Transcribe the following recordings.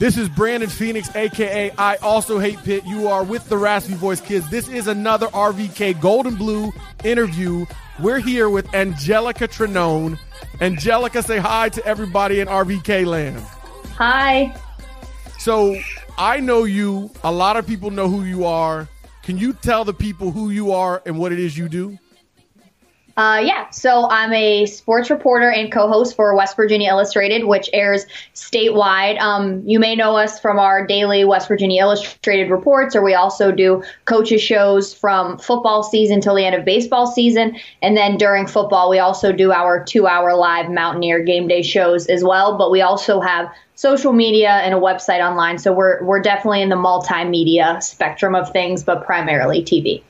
This is Brandon Phoenix, aka I Also Hate Pitt. You are with the Raspy Voice Kids. This is another RVK Gold and Blue interview. We're here with Anjelica Trinone. Anjelica, say hi to everybody in RVK land. Hi. So I know you. A lot of people know who you are. Can you tell the people who you are and what it is you do? Uh, yeah, so I'm a sports reporter and co-host for West Virginia Illustrated, which airs statewide. Um, you may know us from our daily West Virginia Illustrated reports, or we also do coaches shows from football season till the end of baseball season, and then during football we also do our two-hour live Mountaineer game day shows as well. But we also have social media and a website online, so we're we're definitely in the multimedia spectrum of things, but primarily TV.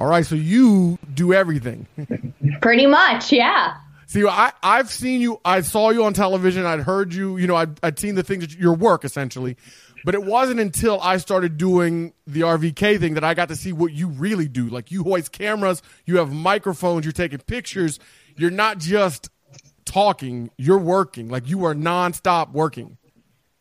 All right, so you do everything. Pretty much, yeah. See, I, I've seen you, I saw you on television, I'd heard you, you know, I'd, I'd seen the things, that, your work essentially. But it wasn't until I started doing the RVK thing that I got to see what you really do. Like you hoist cameras, you have microphones, you're taking pictures. You're not just talking, you're working. Like you are nonstop working.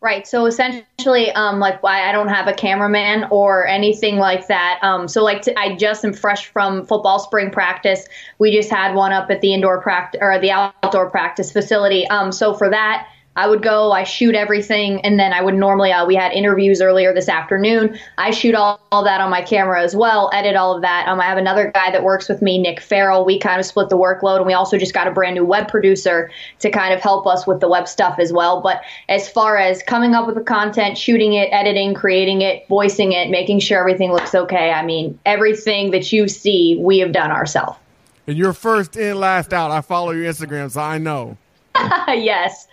Right. So essentially, um, like I don't have a cameraman or anything like that. Um, so like t- I just am fresh from football spring practice. We just had one up at the indoor practice or the outdoor practice facility. Um, so for that, I would go, I shoot everything, and then I would normally, uh, we had interviews earlier this afternoon. I shoot all, all that on my camera as well, edit all of that. Um, I have another guy that works with me, Nick Farrell. We kind of split the workload, and we also just got a brand new web producer to kind of help us with the web stuff as well. But as far as coming up with the content, shooting it, editing, creating it, voicing it, making sure everything looks okay, I mean, everything that you see, we have done ourselves. And you're first in, last out. I follow your Instagram, so I know. yes.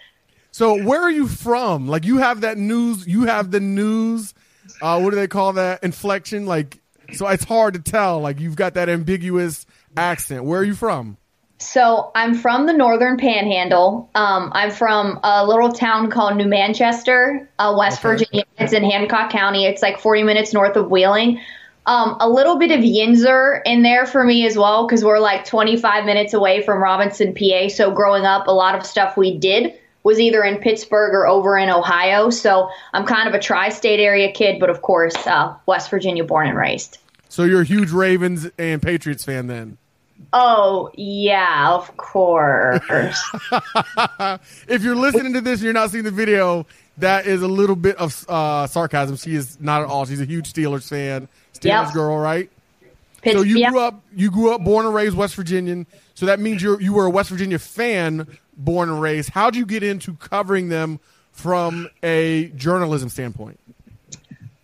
So where are you from? Like you have that news, you have the news. Uh, what do they call that inflection? Like, so it's hard to tell. Like you've got that ambiguous accent. Where are you from? So I'm from the Northern Panhandle. Um, I'm from a little town called New Manchester, uh, West okay. Virginia. It's in Hancock County. It's like 40 minutes north of Wheeling. Um, a little bit of Yinzer in there for me as well because we're like 25 minutes away from Robinson, PA. So growing up, a lot of stuff we did was either in Pittsburgh or over in Ohio. So I'm kind of a tri state area kid, but of course, uh, West Virginia born and raised. So you're a huge Ravens and Patriots fan then? Oh, yeah, of course. if you're listening to this and you're not seeing the video, that is a little bit of uh, sarcasm. She is not at all. She's a huge Steelers fan. Steelers yep. girl, right? So you yep. grew up you grew up born and raised West Virginian. So that means you're you were a West Virginia fan born and raised. How'd you get into covering them from a journalism standpoint?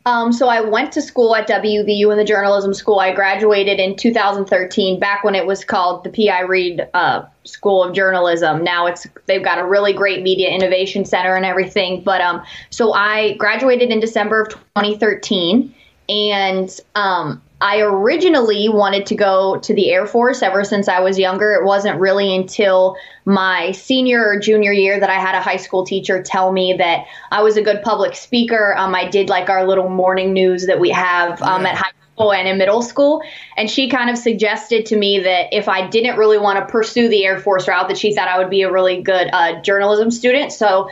Um, so I went to school at WVU in the journalism school. I graduated in 2013, back when it was called the PI Reed uh, School of Journalism. Now it's they've got a really great media innovation center and everything. But um, so I graduated in December of 2013, and um, I originally wanted to go to the Air Force ever since I was younger. It wasn't really until my senior or junior year that I had a high school teacher tell me that I was a good public speaker. Um, I did like our little morning news that we have um, at high school and in middle school. And she kind of suggested to me that if I didn't really want to pursue the Air Force route, that she thought I would be a really good uh, journalism student. So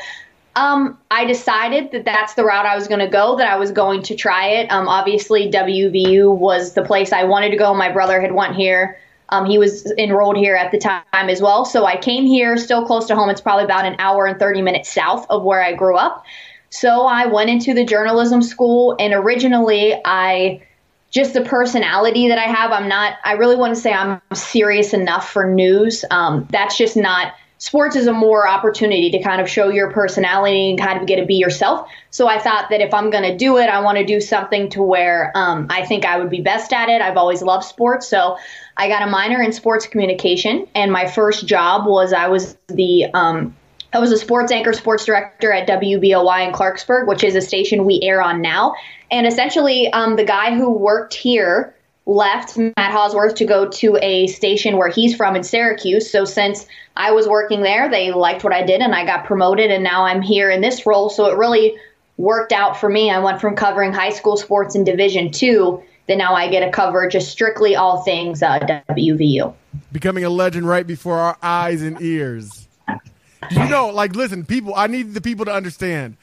um, I decided that that's the route I was going to go, that I was going to try it. Um, obviously, WVU was the place I wanted to go. My brother had went here. Um, he was enrolled here at the time as well. So I came here, still close to home. It's probably about an hour and 30 minutes south of where I grew up. So I went into the journalism school, and originally I just the personality that I have, I'm not, I really want to say I'm serious enough for news. Um, that's just not sports is a more opportunity to kind of show your personality and kind of get to be yourself. So I thought that if I'm going to do it, I want to do something to where um, I think I would be best at it. I've always loved sports. So I got a minor in sports communication, and my first job was I was the um, I was a sports anchor, sports director at WBOY in Clarksburg, which is a station we air on now. And essentially, um, the guy who worked here left Matt Hosworth to go to a station where he's from in Syracuse. So since I was working there, they liked what I did and I got promoted and now I'm here in this role. So it really worked out for me. I went from covering high school sports in Division Two, then now I get to cover just strictly all things uh, WVU. Becoming a legend right before our eyes and ears. You know, like, listen, people, I need the people to understand.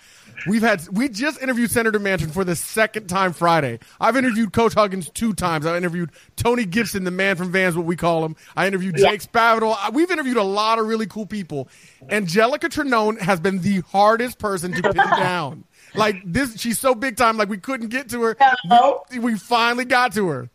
We've had we just interviewed Senator Manchin for the second time Friday. I've interviewed Coach Huggins two times. I interviewed Tony Gibson, the man from Vans, what we call him. I interviewed Jake Spavital. We've interviewed a lot of really cool people. Anjelica Trinone has been the hardest person to pin down. Like this, she's so big time. Like we couldn't get to her. We, we finally got to her.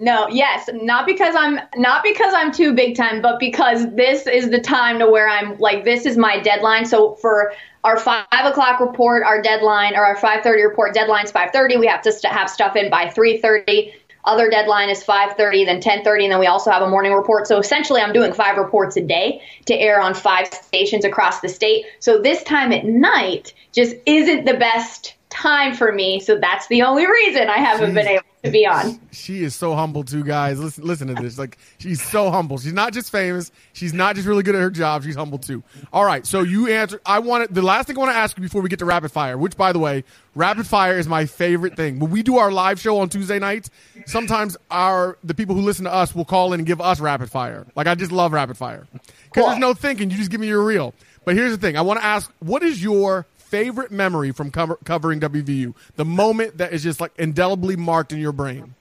No, yes, not because I'm not because I'm too big time, but because this is the time to where I'm like this is my deadline. So for our five o'clock report, our deadline, or our five thirty report deadline's five thirty. We have to st- have stuff in by three thirty. Other deadline is five thirty, then ten thirty, and then we also have a morning report. So essentially, I'm doing five reports a day to air on five stations across the state. So this time at night just isn't the best time for me. So that's the only reason I haven't been able to be on. She is so humble too, guys. Listen, listen to this. Like she's so humble. She's not just famous. She's not just really good at her job. She's humble too. All right. So you answer. I wanted the last thing I want to ask you before we get to rapid fire. Which, by the way, rapid fire is my favorite thing. When we do our live show on Tuesday nights, sometimes our the people who listen to us will call in and give us rapid fire. Like I just love rapid fire because there's no thinking. You just give me your real. But here's the thing. I want to ask. What is your favorite memory from cover, covering WVU? The moment that is just like indelibly marked in your brain.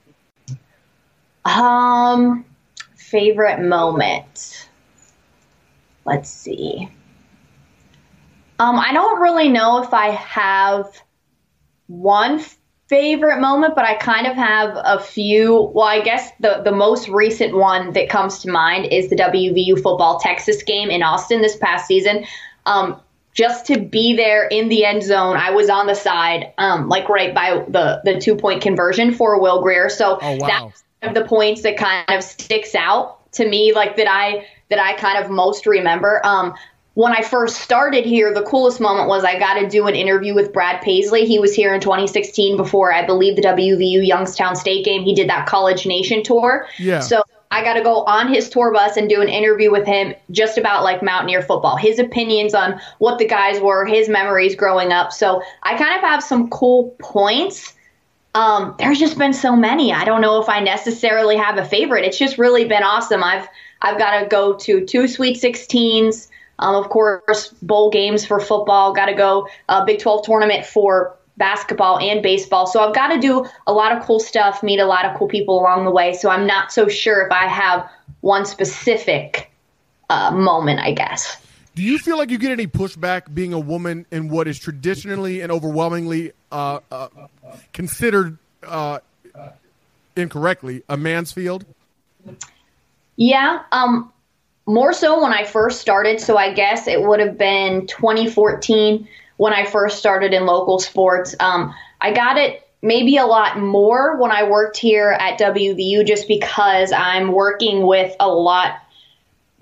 Um, favorite moment. Let's see. Um, I don't really know if I have one favorite moment, but I kind of have a few. Well, I guess the, the most recent one that comes to mind is the WVU football Texas game in Austin this past season. Um, just to be there in the end zone. I was on the side, um, like right by the the two point conversion for Will Grier. So oh, wow. that's one of the points that kind of sticks out to me, like that I that I kind of most remember. Um, when I first started here, the coolest moment was I got to do an interview with Brad Paisley. He was here in 2016 before I believe the WVU Youngstown State game. He did that College Nation tour. Yeah. So I got to go on his tour bus and do an interview with him just about like Mountaineer football, his opinions on what the guys were, his memories growing up. So I kind of have some cool points. Um, there's just been so many. I don't know if I necessarily have a favorite. It's just really been awesome. I've I've got to go to two Sweet 16s. Um, of course, bowl games for football. Got to go uh, Big 12 tournament for basketball and baseball. So I've got to do a lot of cool stuff, meet a lot of cool people along the way. So I'm not so sure if I have one specific uh, moment, I guess. Do you feel like you get any pushback being a woman in what is traditionally and overwhelmingly uh, uh, considered uh, incorrectly a man's field? Yeah, um, more so when I first started. So I guess it would have been 2014 when I first started in local sports. Um, I got it maybe a lot more when I worked here at WVU just because I'm working with a lot.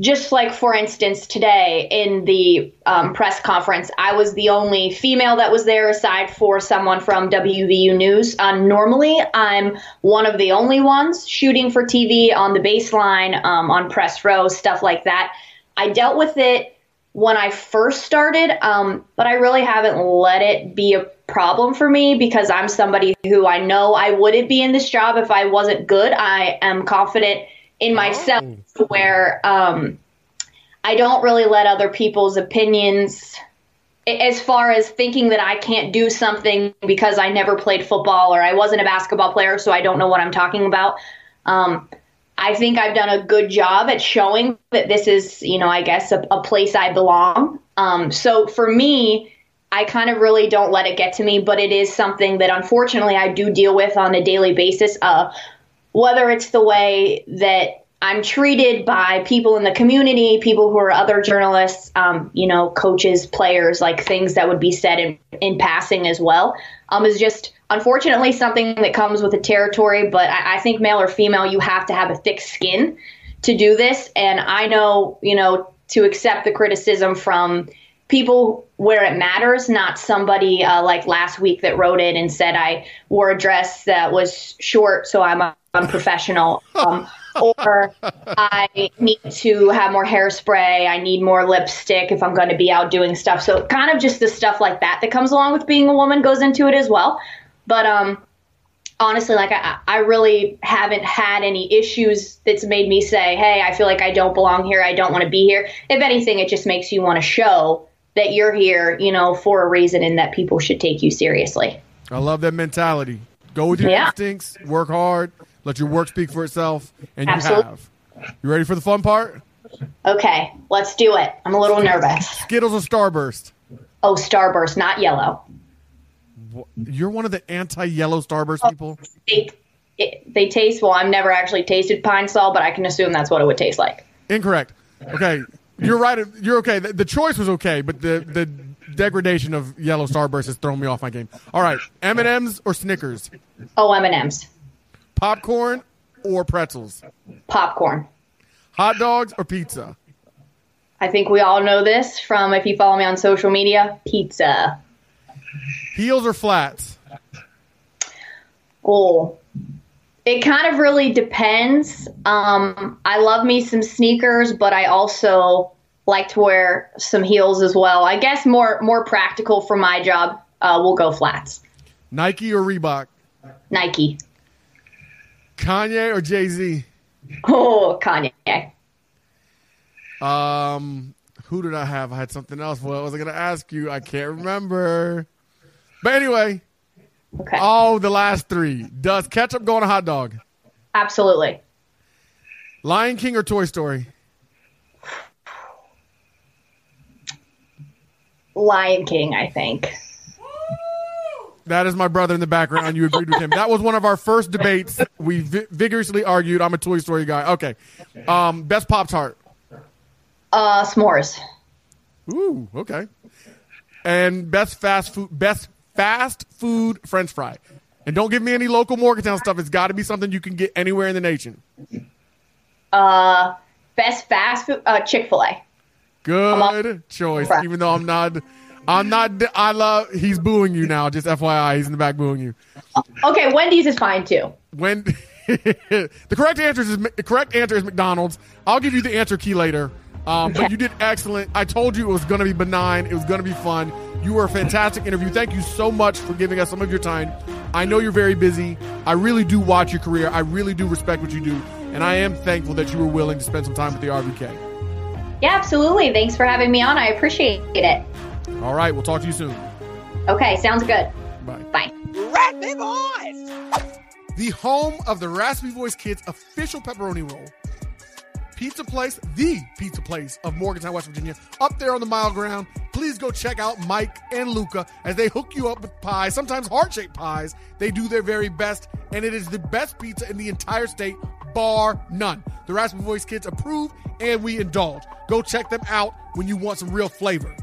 Just like, for instance, today in the um, press conference, I was the only female that was there aside for someone from WVU News. Uh, normally, I'm one of the only ones shooting for TV on the baseline, um, on press row, stuff like that. I dealt with it when I first started, um, but I really haven't let it be a problem for me because I'm somebody who I know I wouldn't be in this job if I wasn't good. I am confident in myself oh. where um, I don't really let other people's opinions as far as thinking that I can't do something because I never played football or I wasn't a basketball player, so I don't know what I'm talking about. Um, I think I've done a good job at showing that this is, you know, I guess a, a place I belong. Um, so for me, I kind of really don't let it get to me, but it is something that unfortunately I do deal with on a daily basis. Uh, whether it's the way that I'm treated by people in the community, people who are other journalists, um, you know, coaches, players, like things that would be said in, in passing as well, um, is just unfortunately something that comes with the territory. But I, I think male or female, you have to have a thick skin to do this. And I know, you know, to accept the criticism from people where it matters, not somebody uh, like last week that wrote it and said I wore a dress that was short, so I'm unprofessional. Um, or I need to have more hairspray. I need more lipstick if I'm going to be out doing stuff. So kind of just the stuff like that that comes along with being a woman goes into it as well. But um, honestly, like I, I really haven't had any issues that's made me say, hey, I feel like I don't belong here. I don't want to be here. If anything, it just makes you want to show that you're here, you know, for a reason and that people should take you seriously. I love that mentality. Go with your yeah. instincts, work hard, let your work speak for itself, and Absolutely. you have. You ready for the fun part? Okay, let's do it. I'm a little nervous. Skittles or Starburst? Oh, Starburst, not yellow. You're one of the anti-yellow Starburst oh, people. They, it, they taste well. I've never actually tasted Pine-Sol, but I can assume that's what it would taste like. Incorrect. Okay, you're right. You're okay. The, the, choice was okay, but the the degradation of yellow starburst has thrown me off my game. All right, M and M's or Snickers? Oh, M and M's. Popcorn or pretzels? Popcorn. Hot dogs or pizza? I think we all know this from if you follow me on social media. Pizza. Heels or flats? Oh, it kind of really depends. Um, I love me some sneakers, but I also like to wear some heels as well. I guess more more practical for my job. Uh, we'll go flats. Nike or Reebok? Nike. Kanye or Jay Z? Oh, Kanye. Um, who did I have? I had something else. What was I going to ask you? I can't remember. But anyway, Okay. Oh, the last three. Does ketchup go on a hot dog? Absolutely. Lion King or Toy Story? Lion King, I think. That is my brother in the background. You agreed with him. That was one of our first debates. We vi- vigorously argued. I'm a Toy Story guy. Okay. Um, best Pop Tart? Uh, s'mores. Ooh, okay. And best fast food, best fast food French fry. And don't give me any local Morgantown stuff. It's got to be something you can get anywhere in the nation. Uh, best fast food uh, Chick Fil A. Good choice. Even though I'm not, I'm not. I love. He's booing you now. Just FYI, he's in the back booing you. Okay, Wendy's is fine too. When the correct answer is the correct answer is McDonald's. I'll give you the answer key later. Um, but you did excellent. I told you it was going to be benign. It was going to be fun. You were a fantastic interview. Thank you so much for giving us some of your time. I know you're very busy. I really do watch your career. I really do respect what you do. And I am thankful that you were willing to spend some time with the RVK. Yeah, absolutely. Thanks for having me on. I appreciate it. All right. We'll talk to you soon. Okay. Sounds good. Bye. Bye. Raspy Voice! The home of the Raspy Voice Kids official pepperoni roll pizza place, the pizza place of Morgantown, West Virginia, up there on the mile ground. Please go check out Mike and Luca as they hook you up with pies, sometimes heart shaped pies. They do their very best, and it is the best pizza in the entire state, bar none. The Raspy Voice Kids approve, and we indulge. Go check them out when you want some real flavor.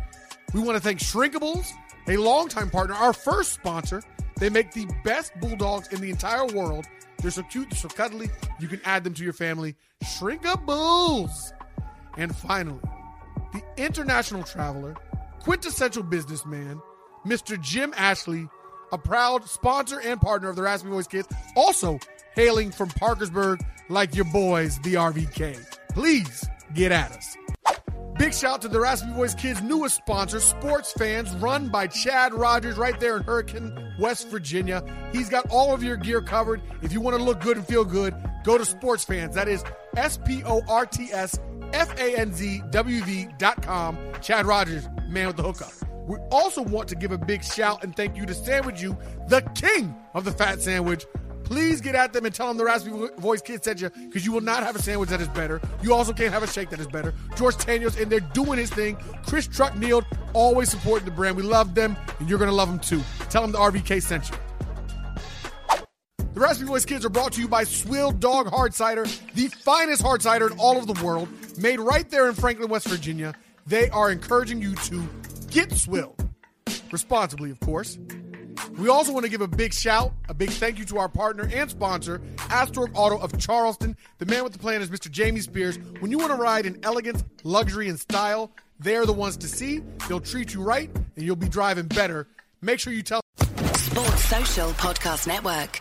We want to thank Shrinkables, a longtime partner, our first sponsor They make the best bulldogs in the entire world. They're so cute, they're so cuddly. You can add them to your family. Shrink up bulls. And finally, the international traveler, quintessential businessman, Mr. Jim Ashley, a proud sponsor and partner of the Raspy Voice Kids, also hailing from Parkersburg like your boys, the RVK. Please get at us. Big shout to the Raspy Voice Kids' newest sponsor, Sports Fanz, run by Chad Rogers right there in Hurricane, West Virginia. He's got all of your gear covered. If you want to look good and feel good, go to Sports Fanz. That is S P O R T S F A N Z W V dot com. Chad Rogers, man with the hookup. We also want to give a big shout and thank you to Sandwich You, the king of the fat sandwich. Please get at them and tell them the Raspy Voice Kid sent you because you will not have a sandwich that is better. You also can't have a shake that is better. George Daniels in there doing his thing. Chris Truck Neal always supporting the brand. We love them and you're going to love them too. Tell them the RVK sent you. The Raspy Voice Kids are brought to you by Swilled Dog Hard Cider, the finest hard cider in all of the world, made right there in Franklin, West Virginia. They are encouraging you to get Swill responsibly, of course. We also want to give a big shout, a big thank you to our partner and sponsor, Astorg Auto of Charleston. The man with the plan is Mr. Jamie Spears. When you want to ride in elegance, luxury, and style, they're the ones to see. They'll treat you right, and you'll be driving better. Make sure you tell. Sports Social Podcast Network.